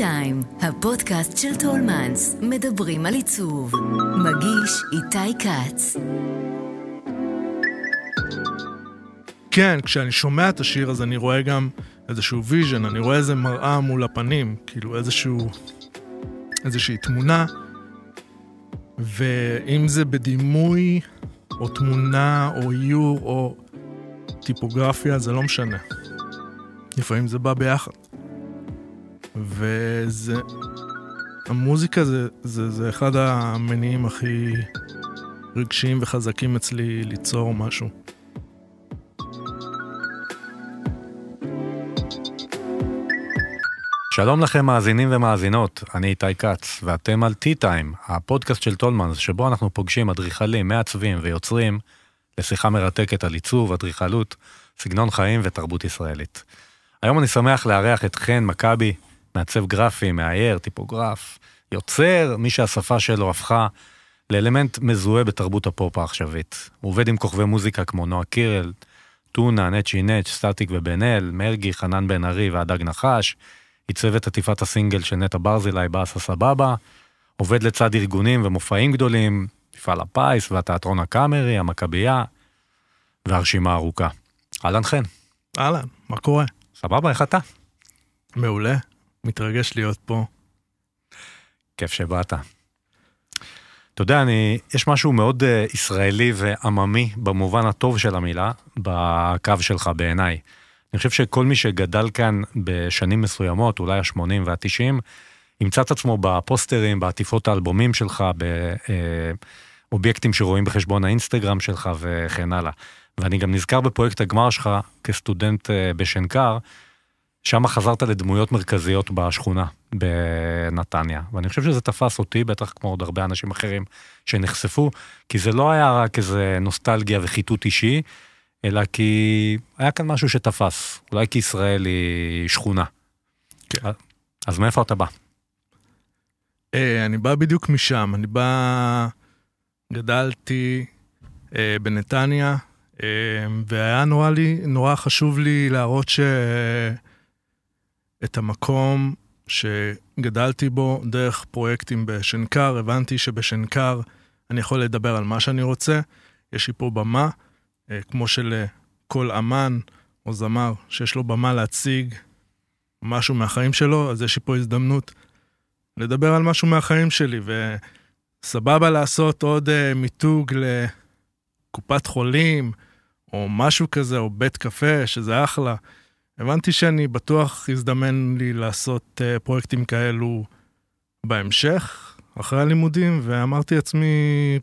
טיים, הפודקאסט של טולמן'ס, מדברים על עיצוב. מגיש איתי כץ. כן, כשאני שומע את השיר אז אני רואה גם איזשהו vision, אני רואה איזה מראה מול הפנים, כאילו איזשהו... איזושהי תמונה, ואם זה בדימוי, או תמונה, או איור, או טיפוגרפיה, זה לא משנה. לפעמים זה בא ביחד. וזה... המוזיקה זה, זה, זה אחד המניעים הכי רגשיים וחזקים אצלי ליצור משהו. שלום לכם מאזינים ומאזינות, אני איתי כץ, ואתם על T-Time, הפודקאסט של טולמנס, שבו אנחנו פוגשים אדריכלים, מעצבים ויוצרים לשיחה מרתקת על עיצוב, אדריכלות, סגנון חיים ותרבות ישראלית. היום אני שמח לארח את חן מכבי, מעצב גרפי, מאייר, טיפוגרף, יוצר, מי שהשפה שלו הפכה לאלמנט מזוהה בתרבות הפופ העכשווית. הוא עובד עם כוכבי מוזיקה כמו נועה קירל, טונה, נצ'י נץ', סטטיק ובן אל, מרגי, חנן בן ארי והדג נחש, עיצב את עטיפת הסינגל של נטע ברזילי, באסה סבבה, עובד לצד ארגונים ומופעים גדולים, מפעל הפיס והתיאטרון הקאמרי, המכבייה, והרשימה ארוכה. אהלן חן. אהלן, מה קורה? סבבה, איך אתה? מעולה, מתרגש להיות פה. כיף שבאת. אתה יודע, אני, יש משהו מאוד uh, ישראלי ועממי במובן הטוב של המילה, בקו שלך בעיניי. אני חושב שכל מי שגדל כאן בשנים מסוימות, אולי ה-80 וה-90, ימצא את עצמו בפוסטרים, בעטיפות האלבומים שלך, באובייקטים שרואים בחשבון האינסטגרם שלך וכן הלאה. ואני גם נזכר בפרויקט הגמר שלך כסטודנט אה, בשנקר, שם חזרת לדמויות מרכזיות בשכונה בנתניה. ואני חושב שזה תפס אותי, בטח כמו עוד הרבה אנשים אחרים שנחשפו, כי זה לא היה רק איזה נוסטלגיה וחיטוט אישי, אלא כי היה כאן משהו שתפס, אולי כי ישראל היא שכונה. כן. אז מאיפה אתה בא? אה, אני בא בדיוק משם, אני בא... גדלתי אה, בנתניה, אה, והיה נורא, לי, נורא חשוב לי להראות ש... את המקום שגדלתי בו דרך פרויקטים בשנקר, הבנתי שבשנקר אני יכול לדבר על מה שאני רוצה, יש לי פה במה. אה, כמו שלכל אמן או זמר שיש לו במה להציג משהו מהחיים שלו, אז יש לי פה הזדמנות לדבר על משהו מהחיים שלי, וסבבה לעשות עוד uh, מיתוג לקופת חולים, או משהו כזה, או בית קפה, שזה אחלה. הבנתי שאני בטוח הזדמן לי לעשות uh, פרויקטים כאלו בהמשך, אחרי הלימודים, ואמרתי לעצמי,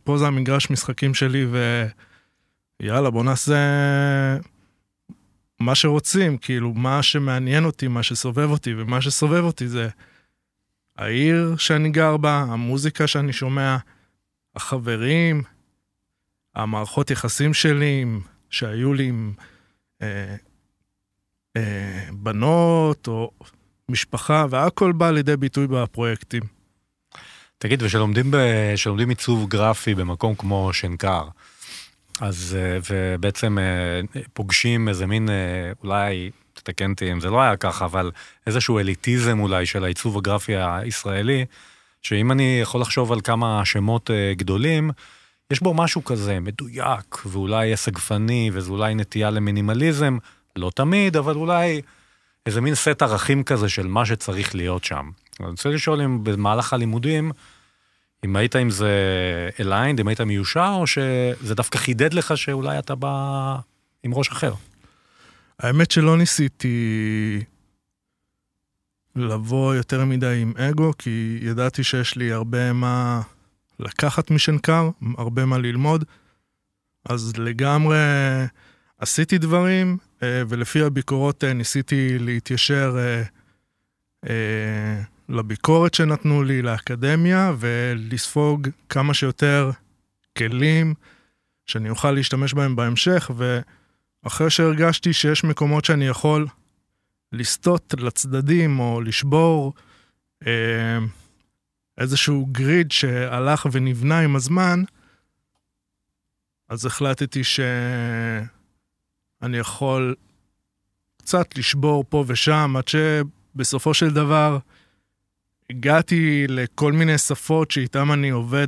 פה זה המגרש משחקים שלי, ו... יאללה, בוא נעשה מה שרוצים, כאילו, מה שמעניין אותי, מה שסובב אותי, ומה שסובב אותי זה העיר שאני גר בה, המוזיקה שאני שומע, החברים, המערכות יחסים שלי, שהיו לי עם אה, אה, בנות או משפחה, והכל בא לידי ביטוי בפרויקטים. תגיד, ושלומדים עיצוב גרפי במקום כמו שנקר, אז, אה, ובעצם אה, פוגשים איזה מין, אה, אולי, תתקן אותי אם זה לא היה ככה, אבל איזשהו אליטיזם אולי של העיצוב הגרפי הישראלי, שאם אני יכול לחשוב על כמה שמות גדולים, יש בו משהו כזה מדויק, ואולי סגפני, וזו אולי נטייה למינימליזם, לא תמיד, אבל אולי איזה מין סט ערכים כזה של מה שצריך להיות שם. אני רוצה לשאול אם במהלך הלימודים, אם היית עם זה aligned, אם היית מיושר, או שזה דווקא חידד לך שאולי אתה בא עם ראש אחר? האמת שלא ניסיתי לבוא יותר מדי עם אגו, כי ידעתי שיש לי הרבה מה לקחת משנקר, הרבה מה ללמוד, אז לגמרי עשיתי דברים, ולפי הביקורות אה, ניסיתי להתיישר אה, לביקורת שנתנו לי, לאקדמיה, ולספוג כמה שיותר כלים שאני אוכל להשתמש בהם בהמשך, ואחרי שהרגשתי שיש מקומות שאני יכול לסטות לצדדים או לשבור אה, איזשהו גריד שהלך ונבנה עם הזמן, אז החלטתי שאני יכול קצת לשבור פה ושם, עד שבסופו של דבר הגעתי לכל מיני שפות שאיתן אני עובד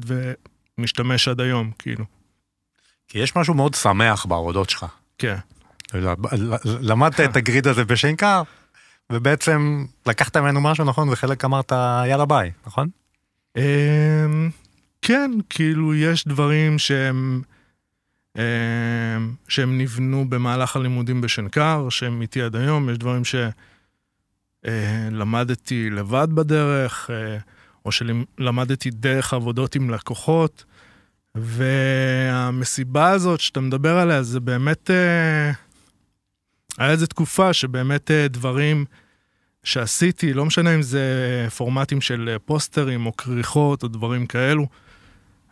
ומשתמש עד היום, כאילו. כי יש משהו מאוד שמח בעבודות שלך. כן. למדת את הגריד הזה בשנקר, ובעצם לקחת ממנו משהו, נכון? וחלק אמרת, יאללה ביי, נכון? אמ, כן, כאילו, יש דברים שהם... אמ, שהם נבנו במהלך הלימודים בשנקר, שהם איתי עד היום, יש דברים שלמדתי לבד בדרך, אה, או שלמדתי דרך עבודות עם לקוחות, והמסיבה הזאת שאתה מדבר עליה, זה באמת... אה, היה איזו תקופה שבאמת אה, דברים שעשיתי, לא משנה אם זה פורמטים של פוסטרים או כריכות או דברים כאלו,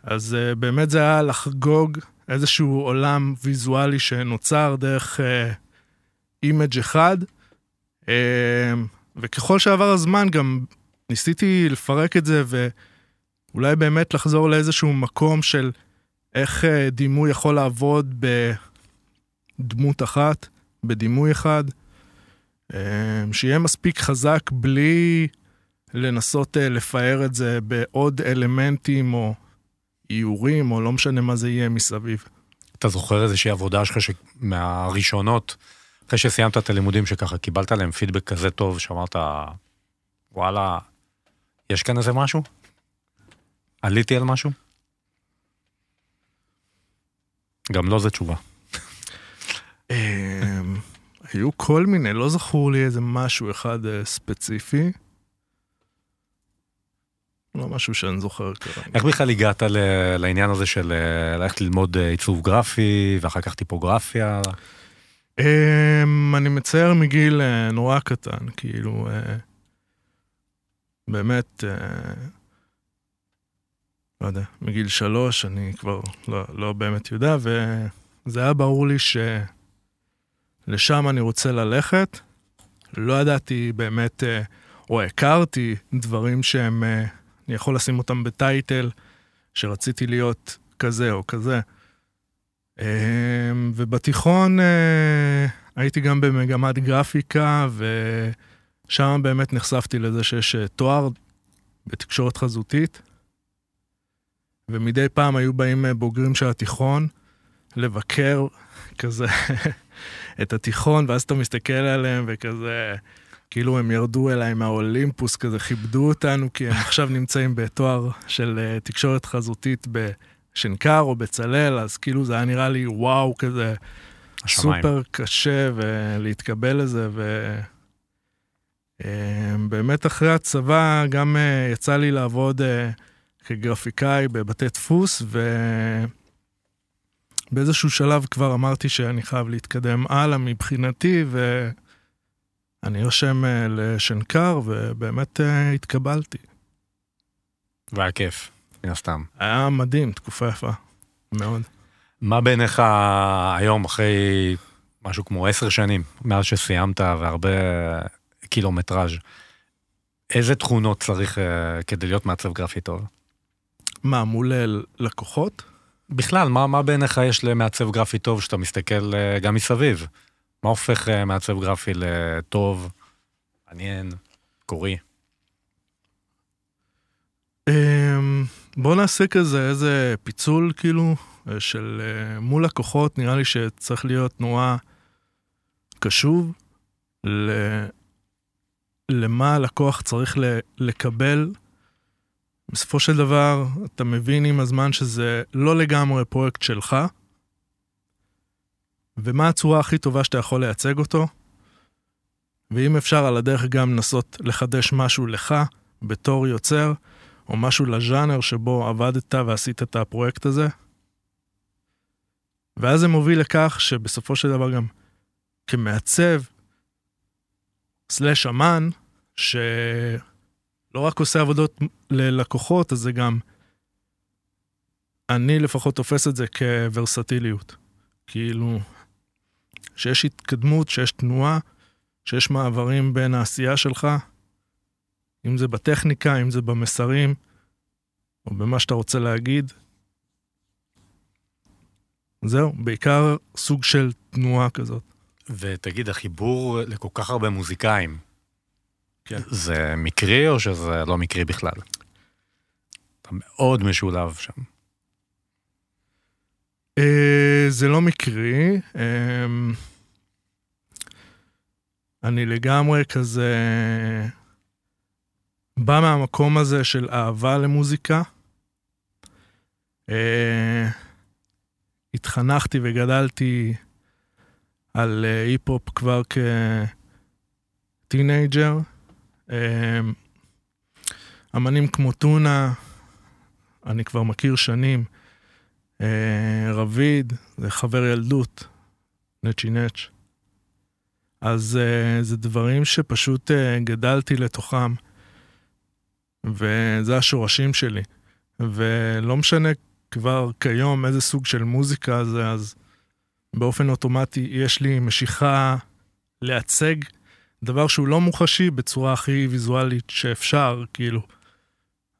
אז באמת זה היה לחגוג איזשהו עולם ויזואלי שנוצר דרך image uh, אחד, uh, וככל שעבר הזמן גם ניסיתי לפרק את זה ואולי באמת לחזור לאיזשהו מקום של איך uh, דימוי יכול לעבוד בדמות אחת, בדימוי אחד, שיהיה מספיק חזק בלי לנסות לפאר את זה בעוד אלמנטים או... איורים, או לא משנה מה זה יהיה מסביב. אתה זוכר איזושהי עבודה שלך מהראשונות, אחרי שסיימת את הלימודים שככה קיבלת עליהם פידבק כזה טוב, שאמרת, וואלה, יש כאן איזה משהו? עליתי על משהו? גם לא זה תשובה. אמ, היו כל מיני, לא זכור לי איזה משהו אחד אה, ספציפי. לא משהו שאני זוכר כרגע. איך בכלל הגעת לעניין הזה של אה, ללכת ללמוד אה, עיצוב גרפי ואחר כך טיפוגרפיה? אמ, אני מצייר מגיל אה, נורא קטן, כאילו, באמת, לא יודע, מגיל שלוש אני כבר לא, לא באמת יודע, וזה היה ברור לי שלשם אני רוצה ללכת. לא ידעתי באמת, או הכרתי דברים שהם אני יכול לשים אותם בטייטל, שרציתי להיות כזה או כזה. אמ, ובתיכון אה, הייתי גם במגמת גרפיקה, ושם באמת נחשפתי לזה שיש אה, תואר בתקשורת חזותית, ומדי פעם היו באים אה, בוגרים של התיכון לבקר כזה את התיכון, ואז אתה מסתכל עליהם וכזה... כאילו הם ירדו אליי מהאולימפוס, כזה כיבדו אותנו, כי הם עכשיו נמצאים בתואר של uh, תקשורת חזותית בשנקר או בצלאל, אז כאילו זה היה נראה לי וואו, כזה השמיים. סופר קשה ולהתקבל לזה, ובאמת uh, אחרי הצבא גם uh, יצא לי לעבוד כגרפיקאי בבתי דפוס, ובאיזשהו שלב כבר אמרתי שאני חייב להתקדם הלאה מבחינתי, ו... אני רושם אה, לשנקר, ובאמת אה, התקבלתי. והיה כיף, מן הסתם. היה מדהים, תקופה יפה, מאוד. מה בעיניך היום, אחרי משהו כמו עשר שנים, מאז שסיימת והרבה קילומטראז', איזה תכונות צריך uh, כדי להיות מעצב גרפי טוב? מה, מול לקוחות? בכלל, מה, מה בעיניך יש למעצב גרפי טוב שאתה מסתכל גם מסביב? מה הופך uh, מעצב גרפי לטוב, מעניין, קורי? Um, בוא נעשה כזה איזה פיצול כאילו של uh, מול לקוחות, נראה לי שצריך להיות נורא קשוב ל... למה הלקוח צריך לקבל. בסופו של דבר, אתה מבין עם הזמן שזה לא לגמרי פרויקט שלך, ומה הצורה הכי טובה שאתה יכול לייצג אותו, ואם אפשר על הדרך גם לנסות לחדש משהו לך בתור יוצר, או משהו לז'אנר שבו עבדת ועשית את הפרויקט הזה. ואז זה מוביל לכך שבסופו של דבר גם כמעצב, סלאש אמן, שלא רק עושה עבודות ללקוחות, אז זה גם... אני לפחות תופס את זה כוורסטיליות. כאילו, שיש התקדמות, שיש תנועה, שיש מעברים בין העשייה שלך, אם זה בטכניקה, אם זה במסרים, או במה שאתה רוצה להגיד. זהו, בעיקר סוג של תנועה כזאת. ותגיד, החיבור לכל כך הרבה מוזיקאים, כן. זה מקרי או שזה לא מקרי בכלל? אתה מאוד משולב שם. אה, זה לא מקרי. אה, אני לגמרי כזה... בא מהמקום הזה של אהבה למוזיקה. אה, התחנכתי וגדלתי על היפ-הופ כבר כטינג'ר. אמנים כמו טונה, אני כבר מכיר שנים. אה, רביד, זה חבר ילדות, נצ'י נץ'. אז uh, זה דברים שפשוט uh, גדלתי לתוכם, וזה השורשים שלי. ולא משנה כבר כיום איזה סוג של מוזיקה זה, אז באופן אוטומטי יש לי משיכה לייצג דבר שהוא לא מוחשי בצורה הכי ויזואלית שאפשר, כאילו.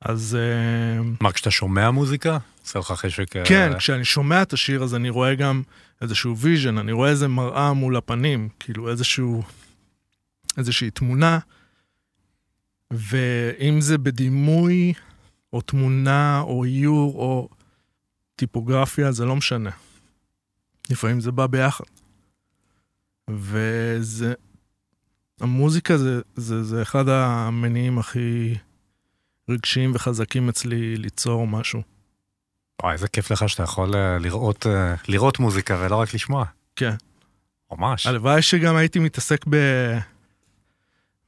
אז... Uh, מה, כשאתה שומע מוזיקה? עושה לך חשק... כן, כשאני שומע את השיר אז אני רואה גם איזשהו vision, אני רואה איזה מראה מול הפנים, כאילו איזשהו... איזושהי תמונה, ואם זה בדימוי, או תמונה, או איור, או טיפוגרפיה, זה לא משנה. לפעמים זה בא ביחד. וזה... המוזיקה זה, זה, זה אחד המניעים הכי רגשיים וחזקים אצלי ליצור משהו. וואי, איזה כיף לך שאתה יכול אה, לראות, אה, לראות מוזיקה ולא רק לשמוע. כן. ממש. הלוואי שגם הייתי מתעסק ב...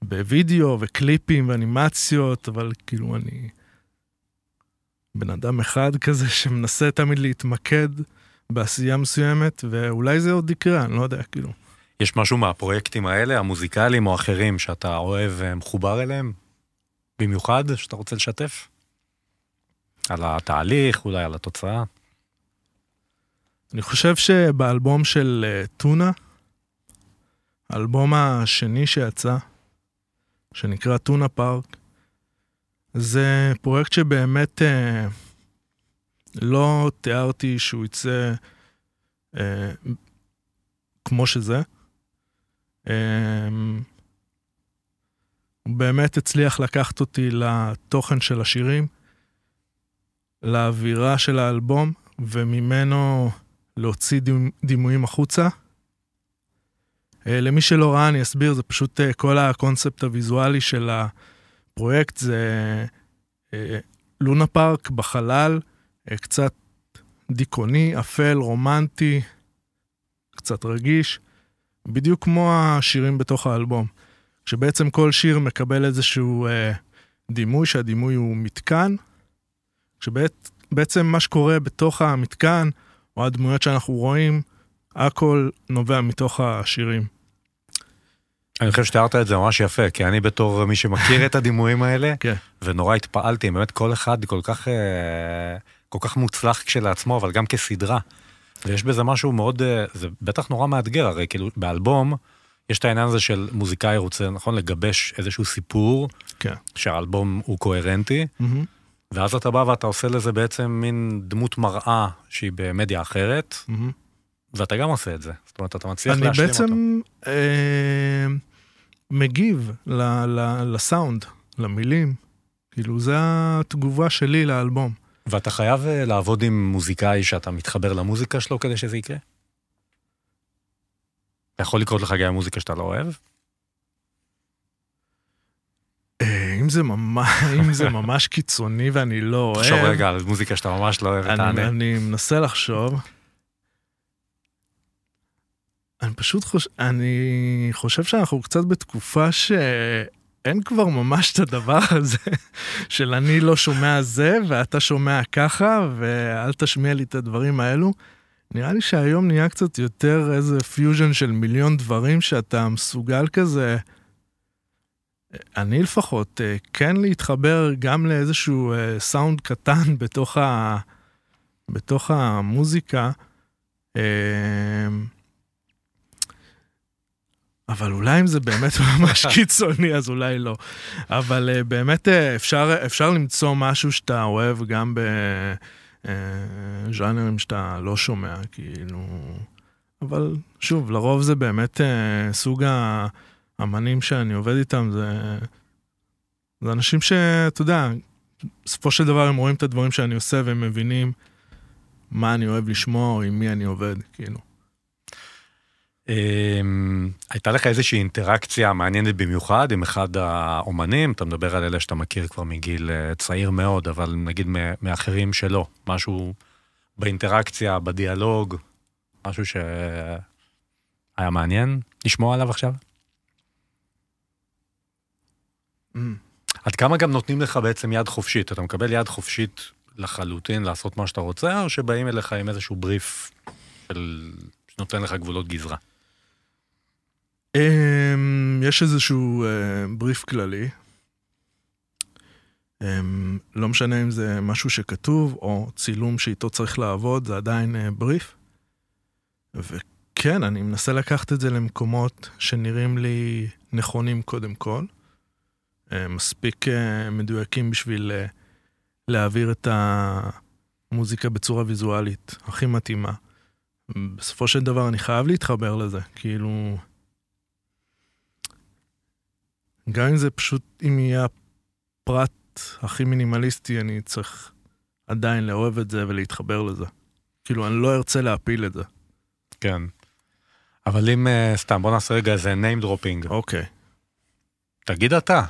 בווידאו וקליפים ואנימציות, אבל כאילו אני בן אדם אחד כזה שמנסה תמיד להתמקד בעשייה מסוימת, ואולי זה עוד יקרה, אני לא יודע, כאילו. יש משהו מהפרויקטים האלה, המוזיקליים או אחרים, שאתה אוהב ומחובר אליהם? במיוחד, שאתה רוצה לשתף? על התהליך, אולי על התוצאה? אני חושב שבאלבום של uh, טונה, האלבום השני שיצא, שנקרא טונה פארק, זה פרויקט שבאמת uh, לא תיארתי שהוא יצא uh, כמו שזה. Uh, הוא באמת הצליח לקחת אותי לתוכן של השירים. לאווירה של האלבום, וממנו להוציא דימויים החוצה. למי שלא ראה, אני אסביר, זה פשוט כל הקונספט הוויזואלי של הפרויקט, זה לונה פארק בחלל, קצת דיכאוני, אפל, רומנטי, קצת רגיש, בדיוק כמו השירים בתוך האלבום. שבעצם כל שיר מקבל איזשהו דימוי, שהדימוי הוא מתקן, שבעצם מה שקורה בתוך המתקן, או הדמויות שאנחנו רואים, הכל נובע מתוך השירים. אני חושב שתיארת את זה ממש יפה, כי אני בתור מי שמכיר את הדימויים האלה, כן. ונורא התפעלתי, באמת כל אחד כל כך, אה, כל כך מוצלח כשלעצמו, אבל גם כסדרה. ויש בזה משהו מאוד, אה, זה בטח נורא מאתגר, הרי כאילו באלבום, יש את העניין הזה של מוזיקאי רוצה, נכון, לגבש איזשהו סיפור, כן. שהאלבום הוא קוהרנטי. Mm-hmm. ואז אתה בא ואתה עושה לזה בעצם מין דמות מראה שהיא במדיה אחרת, mm-hmm. ואתה גם עושה את זה. זאת אומרת, אתה מצליח להשלים אותו. אני בעצם אה, מגיב ל, ל, לסאונד, למילים. כאילו, זו התגובה שלי לאלבום. ואתה חייב אה, לעבוד עם מוזיקאי שאתה מתחבר למוזיקה שלו כדי שזה יקרה? אתה יכול לקרות לך גם מוזיקה שאתה לא אוהב? אה, אם זה, ממש, אם זה ממש קיצוני ואני לא אוהב... תחשוב רגע על מוזיקה שאתה ממש לא אוהב, אני, אני מנסה לחשוב. אני פשוט חושב, אני חושב שאנחנו קצת בתקופה שאין כבר ממש את הדבר הזה של אני לא שומע זה ואתה שומע ככה ואל תשמיע לי את הדברים האלו. נראה לי שהיום נהיה קצת יותר איזה פיוז'ן של מיליון דברים שאתה מסוגל כזה. אני לפחות, כן להתחבר גם לאיזשהו סאונד קטן בתוך, ה... בתוך המוזיקה. אבל אולי אם זה באמת ממש קיצוני, אז אולי לא. אבל באמת אפשר, אפשר למצוא משהו שאתה אוהב גם בז'אנרים שאתה לא שומע, כאילו... אבל שוב, לרוב זה באמת סוג ה... אמנים שאני עובד איתם זה זה אנשים שאתה יודע, בסופו של דבר הם רואים את הדברים שאני עושה והם מבינים מה אני אוהב לשמוע או עם מי אני עובד, כאילו. אמ, הייתה לך איזושהי אינטראקציה מעניינת במיוחד עם אחד האומנים, אתה מדבר על אלה שאתה מכיר כבר מגיל אה, צעיר מאוד, אבל נגיד מאחרים שלא, משהו באינטראקציה, בדיאלוג, משהו שהיה מעניין לשמוע עליו עכשיו? Mm. עד כמה גם נותנים לך בעצם יד חופשית? אתה מקבל יד חופשית לחלוטין לעשות מה שאתה רוצה, או שבאים אליך עם איזשהו בריף של... שנותן לך גבולות גזרה? Um, יש איזשהו uh, בריף כללי. Um, לא משנה אם זה משהו שכתוב או צילום שאיתו צריך לעבוד, זה עדיין uh, בריף. וכן, אני מנסה לקחת את זה למקומות שנראים לי נכונים קודם כל. Uh, מספיק uh, מדויקים בשביל uh, להעביר את המוזיקה בצורה ויזואלית הכי מתאימה. בסופו של דבר אני חייב להתחבר לזה, כאילו... גם אם זה פשוט, אם יהיה הפרט הכי מינימליסטי, אני צריך עדיין לאהוב את זה ולהתחבר לזה. כאילו, אני לא ארצה להפיל את זה. כן. אבל אם, uh, סתם, בוא נעשה רגע איזה name dropping. אוקיי. תגיד אתה.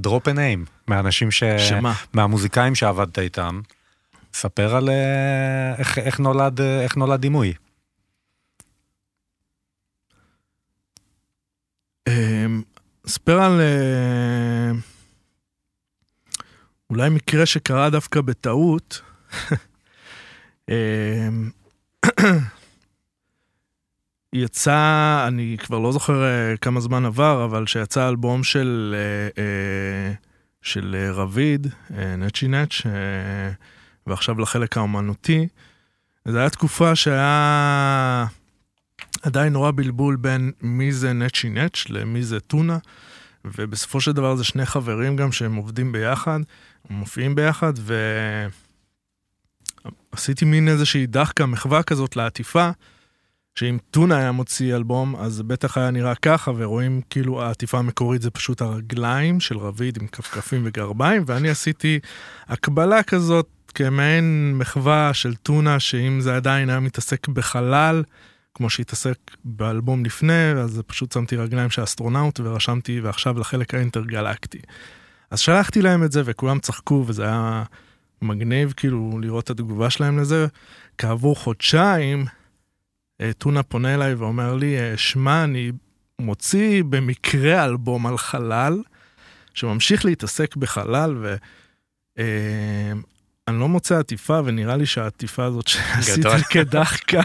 drop a name. מהאנשים ש... שמה? מהמוזיקאים שעבדת איתם. ספר על uh, איך, איך, נולד, uh, איך נולד דימוי. אמ, אספר על אה, אולי מקרה שקרה דווקא בטעות. אה, יצא, אני כבר לא זוכר אה, כמה זמן עבר, אבל שיצא אלבום של, של רביד, נצ'י נץ', ועכשיו לחלק האומנותי. זו הייתה תקופה שהיה... עדיין נורא בלבול בין מי זה נצ'י נץ' למי זה טונה, ובסופו של דבר זה שני חברים גם שהם עובדים ביחד, מופיעים ביחד, ועשיתי מין איזושהי דחקה, מחווה כזאת לעטיפה, שאם טונה היה מוציא אלבום, אז זה בטח היה נראה ככה, ורואים כאילו העטיפה המקורית זה פשוט הרגליים של רביד עם כפכפים וגרביים, ואני עשיתי הקבלה כזאת כמעין מחווה של טונה, שאם זה עדיין היה מתעסק בחלל, כמו שהתעסק באלבום לפני, אז פשוט שמתי רגליים של אסטרונאוט ורשמתי ועכשיו לחלק האינטרגלקטי. אז שלחתי להם את זה וכולם צחקו וזה היה מגניב כאילו לראות את התגובה שלהם לזה. כעבור חודשיים, אה, טונה פונה אליי ואומר לי, אה, שמע, אני מוציא במקרה אלבום על חלל, שממשיך להתעסק בחלל, ו... אה, אני לא מוצא עטיפה, ונראה לי שהעטיפה הזאת שעשיתי כדחקה,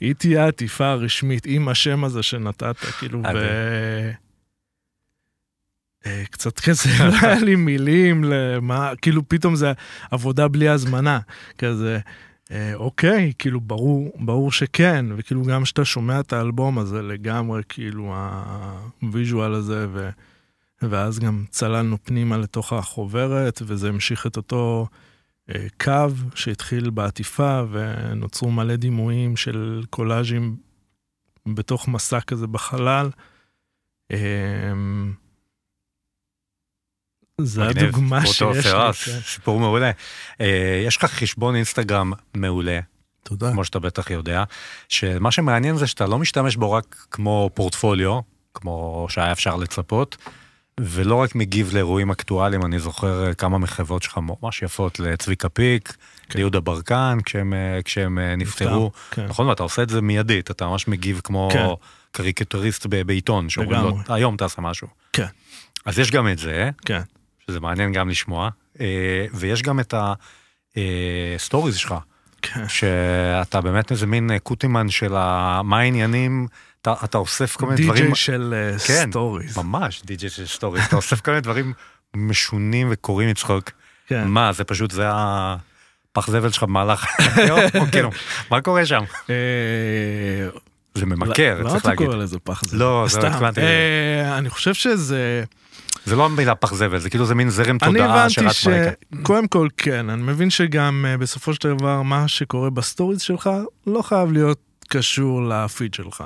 היא תהיה העטיפה הרשמית עם השם הזה שנתת, כאילו, ו... אה, קצת כזה, לא היה לי מילים למה, כאילו פתאום זה עבודה בלי הזמנה, כזה, אה, אוקיי, כאילו ברור, ברור שכן, וכאילו גם כשאתה שומע את האלבום הזה לגמרי, כאילו הוויז'ואל הזה, ו, ואז גם צללנו פנימה לתוך החוברת, וזה המשיך את אותו קו שהתחיל בעטיפה ונוצרו מלא דימויים של קולאז'ים בתוך מסע כזה בחלל. אמ, זה הדוגמה שיש לי. כן. סיפור מעולה. אה, יש לך חשבון אינסטגרם מעולה. תודה. כמו שאתה בטח יודע, שמה שמעניין זה שאתה לא משתמש בו רק כמו פורטפוליו, כמו שהיה אפשר לצפות, ולא רק מגיב לאירועים אקטואליים, אני זוכר אה, כמה מחוות שלך ממש יפות לצביקה פיק, כן. ליהודה ברקן, כשהם, אה, כשהם אה, נפטרו. כן. נכון, ואתה עושה את זה מיידית, אתה ממש מגיב כמו כן. קריקטוריסט בעיתון, שאומרים לו, היום תעשה משהו. כן. אז יש גם את זה, כן. שזה מעניין גם לשמוע, ויש גם את ה stories שלך. כן. שאתה באמת איזה מין קוטימן של מה העניינים. אתה, אתה אוסף כל מיני דברים... די.ג'יי של uh, כן, stories. ממש די.ג'יי של stories. אתה אוסף כל מיני דברים משונים וקורעים מצחוק. כן. מה, זה פשוט, זה הפח זבל שלך במהלך היום? כאילו, מה קורה שם? אה, זה ממכר, צריך להגיד. למה אתה קורא לזה פח זבל? לא, זה לא התכוונתי. אה, אני חושב שזה... זה לא המילה פח זבל, זה כאילו זה מין זרם תודעה שרץ ברקע. אני הבנתי שקודם כל כן, אני מבין שגם בסופו של דבר מה שקורה ב stories שלך לא חייב להיות קשור לפיד שלך.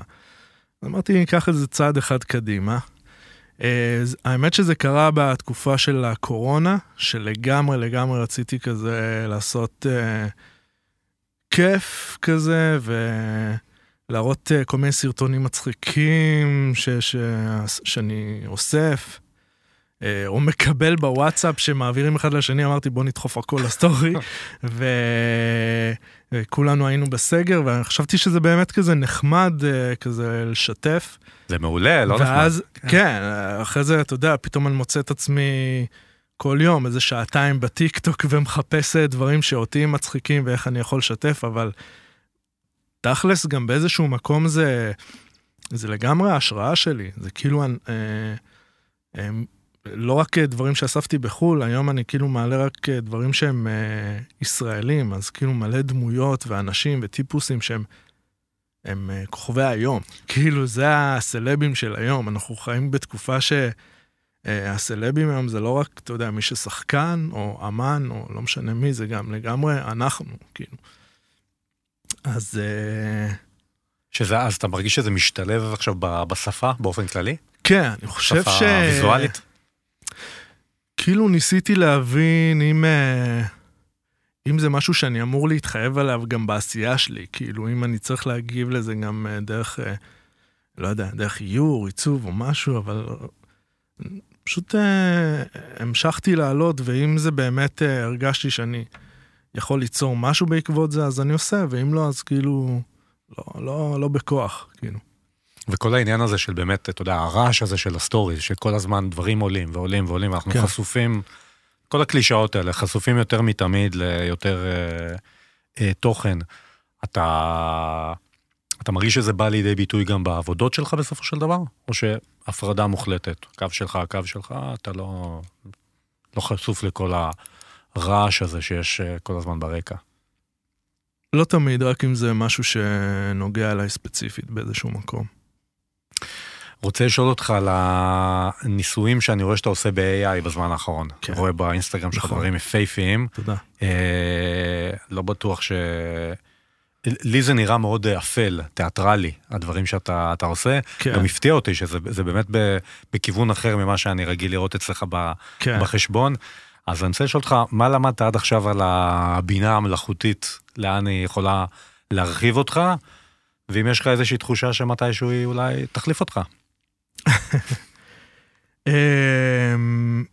אמרתי, ניקח את זה צעד אחד קדימה. ז- האמת שזה קרה בתקופה של הקורונה, שלגמרי לגמרי רציתי כזה לעשות אה, כיף כזה, ולהראות אה, כל מיני סרטונים מצחיקים ש, ש, שאני אוסף. אה, או מקבל בוואטסאפ שמעבירים אחד לשני, אמרתי בוא נדחוף הכל לסטורי, ו... וכולנו היינו בסגר, וחשבתי שזה באמת כזה נחמד אה, כזה לשתף. זה מעולה, לא נחמד. ואז, כן, אחרי זה, אתה יודע, פתאום אני מוצא את עצמי כל יום איזה שעתיים בטיקטוק ומחפש אה, דברים שאותי מצחיקים ואיך אני יכול לשתף, אבל תכלס, גם באיזשהו מקום זה, זה לגמרי ההשראה שלי. זה כאילו, אה, אה, לא רק דברים שאספתי בחו"ל, היום אני כאילו מעלה רק דברים שהם אה, ישראלים, אז כאילו מלא דמויות ואנשים וטיפוסים שהם הם אה, כוכבי היום. כאילו, זה הסלבים של היום. אנחנו חיים בתקופה שהסלבים היום זה לא רק, אתה יודע, מי ששחקן או אמן או לא משנה מי, זה גם לגמרי אנחנו, כאילו. אז... אה, שזה, אז אתה מרגיש שזה משתלב עכשיו בשפה באופן כללי? כן, אני חושב שפה ש... ויזואלית? כאילו ניסיתי להבין אם, אה, אם זה משהו שאני אמור להתחייב עליו גם בעשייה שלי, כאילו אם אני צריך להגיב לזה גם אה, דרך, אה, לא יודע, דרך איור, עיצוב או משהו, אבל פשוט המשכתי לעלות, ואם זה באמת הרגשתי שאני יכול ליצור משהו בעקבות זה, אז אני עושה, ואם לא, אז כאילו, לא, לא, לא בכוח, כאילו. וכל העניין הזה של באמת, אתה יודע, הרעש הזה של ה stories, שכל הזמן דברים עולים ועולים ועולים, ואנחנו כן. חשופים, כל הקלישאות האלה, חשופים יותר מתמיד ליותר אה, אה, תוכן. אתה, אתה מרגיש שזה בא לידי ביטוי גם בעבודות שלך בסופו של דבר? או שהפרדה מוחלטת, קו שלך, הקו שלך, אתה לא, לא חשוף לכל הרעש הזה שיש אה, כל הזמן ברקע. לא תמיד, רק אם זה משהו שנוגע אליי ספציפית באיזשהו מקום. רוצה לשאול אותך על הניסויים שאני רואה שאתה עושה ב-AI בזמן האחרון. כן. רואה באינסטגרם שלך נכון. דברים יפהפיים. תודה. אה, לא בטוח ש... לי זה נראה מאוד אפל, תיאטרלי, הדברים שאתה אתה עושה. כן. גם הפתיע אותי שזה זה באמת ב, בכיוון אחר ממה שאני רגיל לראות אצלך ב, כן. בחשבון. אז אני רוצה לשאול אותך, מה למדת עד עכשיו על הבינה המלאכותית, לאן היא יכולה להרחיב אותך, ואם יש לך איזושהי תחושה שמתישהו היא אולי תחליף אותך. אמ,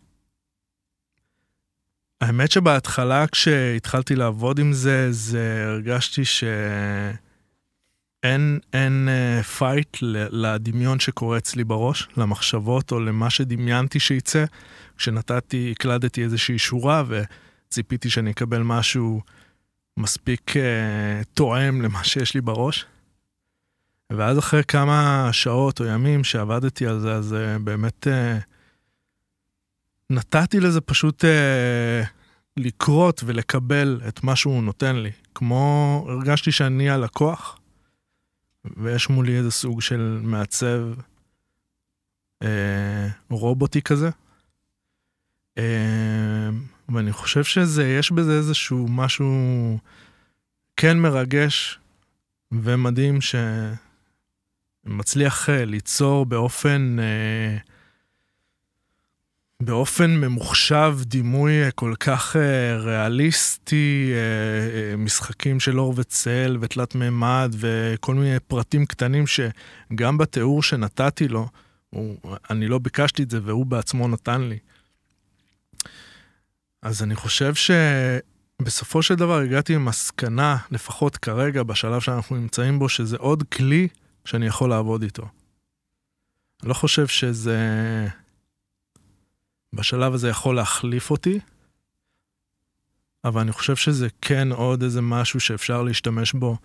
האמת שבהתחלה כשהתחלתי לעבוד עם זה, זה הרגשתי שאין אין fight לדמיון שקורה אצלי בראש, למחשבות או למה שדמיינתי שייצא. כשנתתי, הקלדתי איזושהי שורה וציפיתי שאני אקבל משהו מספיק אה, תואם למה שיש לי בראש. ואז אחרי כמה שעות או ימים שעבדתי על זה, אז אה, באמת אה, נתתי לזה פשוט אה, לקרות ולקבל את מה שהוא נותן לי. כמו, הרגשתי שאני הלקוח, ויש מולי איזה סוג של מעצב אה, רובוטי כזה. אה, ואני חושב שזה, יש בזה איזשהו משהו כן מרגש ומדהים שמצליח אה, ליצור באופן, אה, באופן ממוחשב דימוי אה, כל כך ריאליסטי, משחקים של אור וצל ותלת מימד וכל מיני פרטים קטנים שגם בתיאור שנתתי לו, הוא, אני לא ביקשתי את זה והוא בעצמו נתן לי. אז אני חושב שבסופו של דבר הגעתי למסקנה, לפחות כרגע, בשלב שאנחנו נמצאים בו, שזה עוד כלי שאני יכול לעבוד איתו. אני לא חושב שזה... בשלב הזה יכול להחליף אותי, אבל אני חושב שזה כן עוד איזה משהו שאפשר להשתמש בו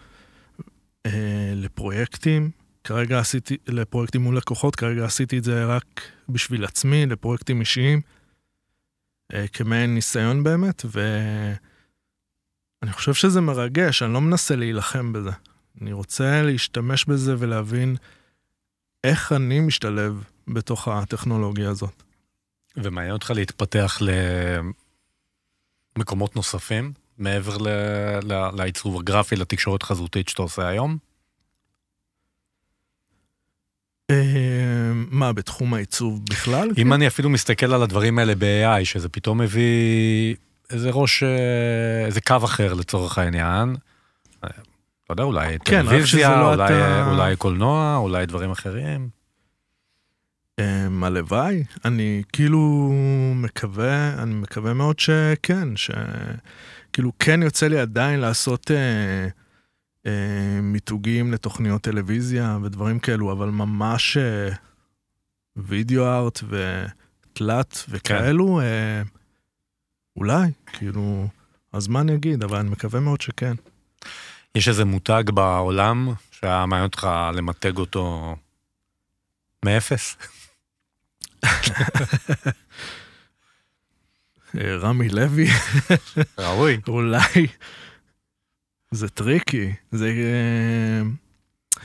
אה, לפרויקטים. כרגע עשיתי, לפרויקטים מול לקוחות, כרגע עשיתי את זה רק בשביל עצמי, לפרויקטים אישיים. אה, כמעין ניסיון באמת, ואני חושב שזה מרגש, אני לא מנסה להילחם בזה. אני רוצה להשתמש בזה ולהבין איך אני משתלב בתוך הטכנולוגיה הזאת. ומעניין אותך להתפתח למקומות נוספים, מעבר ל... ל... לעיצוב הגרפי, לתקשורת חזותית שאתה עושה היום? אה, מה, בתחום העיצוב בכלל? אם אני אפילו מסתכל על הדברים האלה ב-AI, שזה פתאום מביא איזה ראש, אה, איזה קו אחר לצורך העניין. אה, לא יודע, אולי כן, טלוויזיה, לא אולי, אתה- אולי קולנוע, אולי דברים אחרים. אמ, הלוואי, אני כאילו מקווה, אני מקווה מאוד שכן, שכאילו כן יוצא לי עדיין לעשות אה, אה, מיתוגים לתוכניות טלוויזיה ודברים כאלו, אבל ממש אה, וידאו ארט ותלת וכאלו, אה, אולי, כאילו, הזמן יגיד, אבל אני מקווה מאוד שכן. יש איזה מותג בעולם שהיה מעניין אותך למתג אותו מאפס? אה, רמי לוי, ראוי. אולי זה tricky, זה... אה,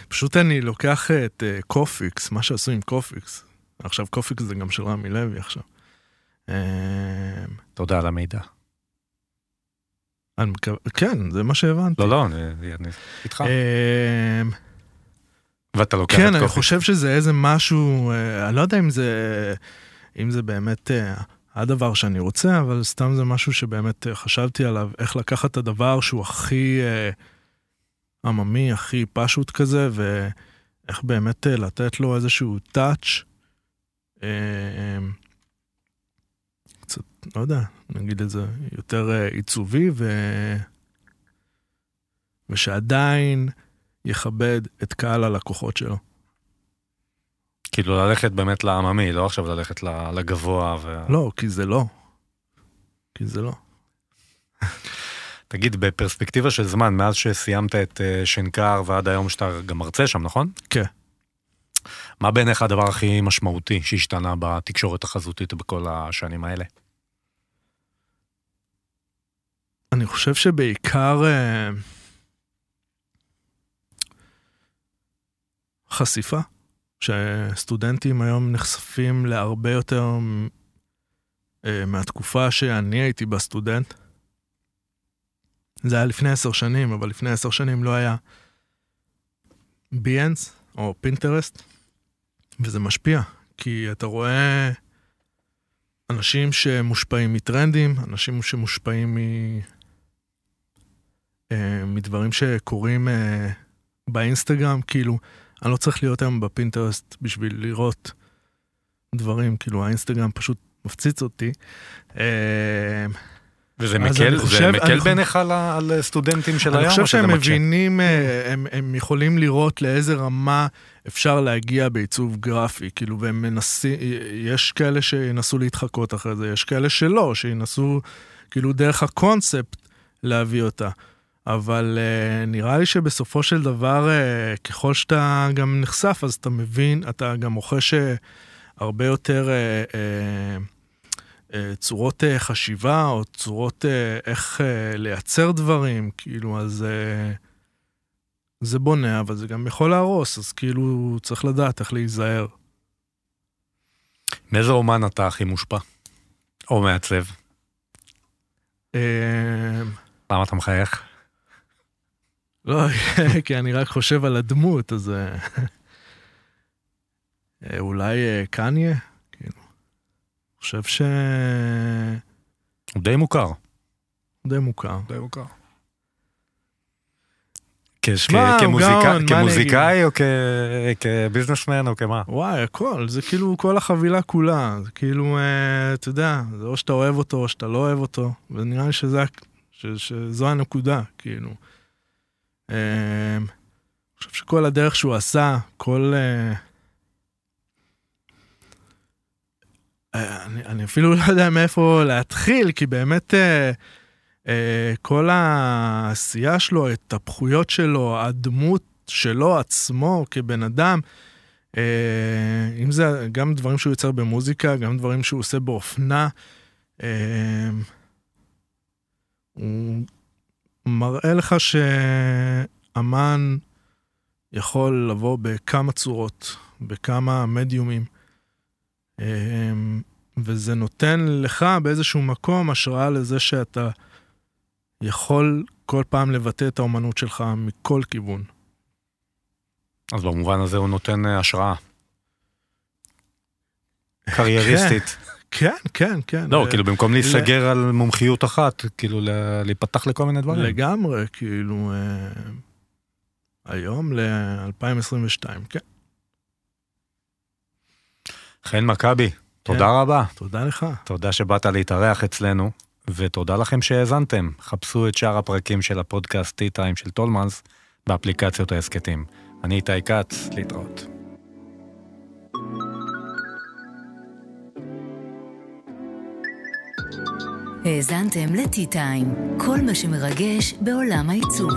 פשוט אני לוקח את אה, קופיקס, מה שעשו עם קופיקס. עכשיו קופיקס זה גם של רמי לוי עכשיו. תודה על המידע. אני מקווה, כן, זה מה שהבנתי. לא, לא, אני אני איתך. אה, ואתה לוקח כן, את אני קופי. חושב שזה איזה משהו, אה, אני לא יודע אם זה, אם זה באמת אה, הדבר שאני רוצה, אבל סתם זה משהו שבאמת אה, חשבתי עליו, איך לקחת את הדבר שהוא הכי עממי, הכי פשוט כזה, ואיך באמת לתת לו איזשהו טאץ'. לא יודע, נגיד את זה, יותר אה, עיצובי, ו... ושעדיין יכבד את קהל הלקוחות שלו. כאילו ללכת באמת לעממי, לא עכשיו ללכת לגבוה. ו... לא, כי זה לא. כי זה לא. תגיד, בפרספקטיבה של זמן, מאז שסיימת את אה, שנקר ועד היום שאתה גם מרצה שם, נכון? כן. מה בעיניך הדבר הכי משמעותי שהשתנה בתקשורת החזותית בכל השנים האלה? אני חושב שבעיקר אה, חשיפה, שסטודנטים היום נחשפים להרבה יותר אה, מהתקופה שאני הייתי בה סטודנט. זה היה לפני עשר שנים, אבל לפני עשר שנים לא היה ביאנס או פינטרסט, וזה משפיע, כי אתה רואה אנשים שמושפעים מטרנדים, אנשים שמושפעים מ... אה, מדברים שקורים אה, באינסטגרם, כאילו, אני לא צריך להיות היום בפינטרסט בשביל לראות דברים, כאילו האינסטגרם פשוט מפציץ אותי. אה, וזה מקל, אני זה חושב- מקל אני חושב- בעיניך על, על סטודנטים של אני היום? חושב או שזה שהם? מבינים, הם, הם יכולים לראות לאיזה רמה אפשר להגיע בעיצוב גרפי, כאילו, והם מנסים, יש כאלה שינסו להתחקות אחרי זה, יש כאלה שלא, שינסו, כאילו, דרך הקונספט להביא אותה. אבל uh, נראה לי שבסופו של דבר, uh, ככל שאתה גם נחשף, אז אתה מבין, אתה גם רוכש אה, הרבה יותר uh, uh, uh, צורות uh, חשיבה, או צורות uh, איך uh, לייצר דברים, כאילו, אז uh, זה בונה, אבל זה גם יכול להרוס, אז כאילו, צריך לדעת איך להיזהר. מאיזה אומן אתה הכי מושפע? או מעצב? Uh, למה אתה מחייך? לא, כי אני רק חושב על הדמות, אז אה, אה, אולי אה, קניה? כאילו, חושב ש... הוא די מוכר. די מוכר. די מוכר. כמוזיקאי- או כ- כביזנסמן או כמה? וואי, הכל, זה כאילו כל החבילה כולה. זה כאילו, אה, אתה יודע, זה או שאתה אוהב אותו או שאתה לא אוהב אותו, ונראה לי שזה, ה- ש, שזו הנקודה, כאילו. אה, אני חושב שכל הדרך שהוא עשה, כל... אה, אה, אני, אני אפילו לא יודע מאיפה להתחיל, כי באמת אה, כל העשייה שלו, ההתהפכויות שלו, הדמות שלו עצמו כבן אדם, אם זה גם דברים שהוא יוצר במוזיקה, גם דברים שהוא עושה באופנה, אה, הוא מראה לך שאמן יכול לבוא בכמה צורות, בכמה מדיומים, אה, וזה נותן לך באיזשהו מקום השראה לזה שאתה יכול כל פעם לבטא את האומנות שלך מכל כיוון. אז במובן הזה הוא נותן אה, השראה. קרייריסטית. כן, כן, כן. לא, אה, כאילו במקום ל- להיסגר על מומחיות אחת, כאילו להיפתח לכל מיני דברים. לגמרי, כאילו, אה, היום ל-2022, כן. חן מכבי, תודה רבה. תודה לך. תודה שבאת להתארח אצלנו, ותודה לכם שהאזנתם. חפשו את שאר הפרקים של הפודקאסט T-Time של טולמנס באפליקציות ההסכתים. אני איתי כץ, להתראות. האזנתם ל-T-Time, כל מה שמרגש בעולם העיצוב.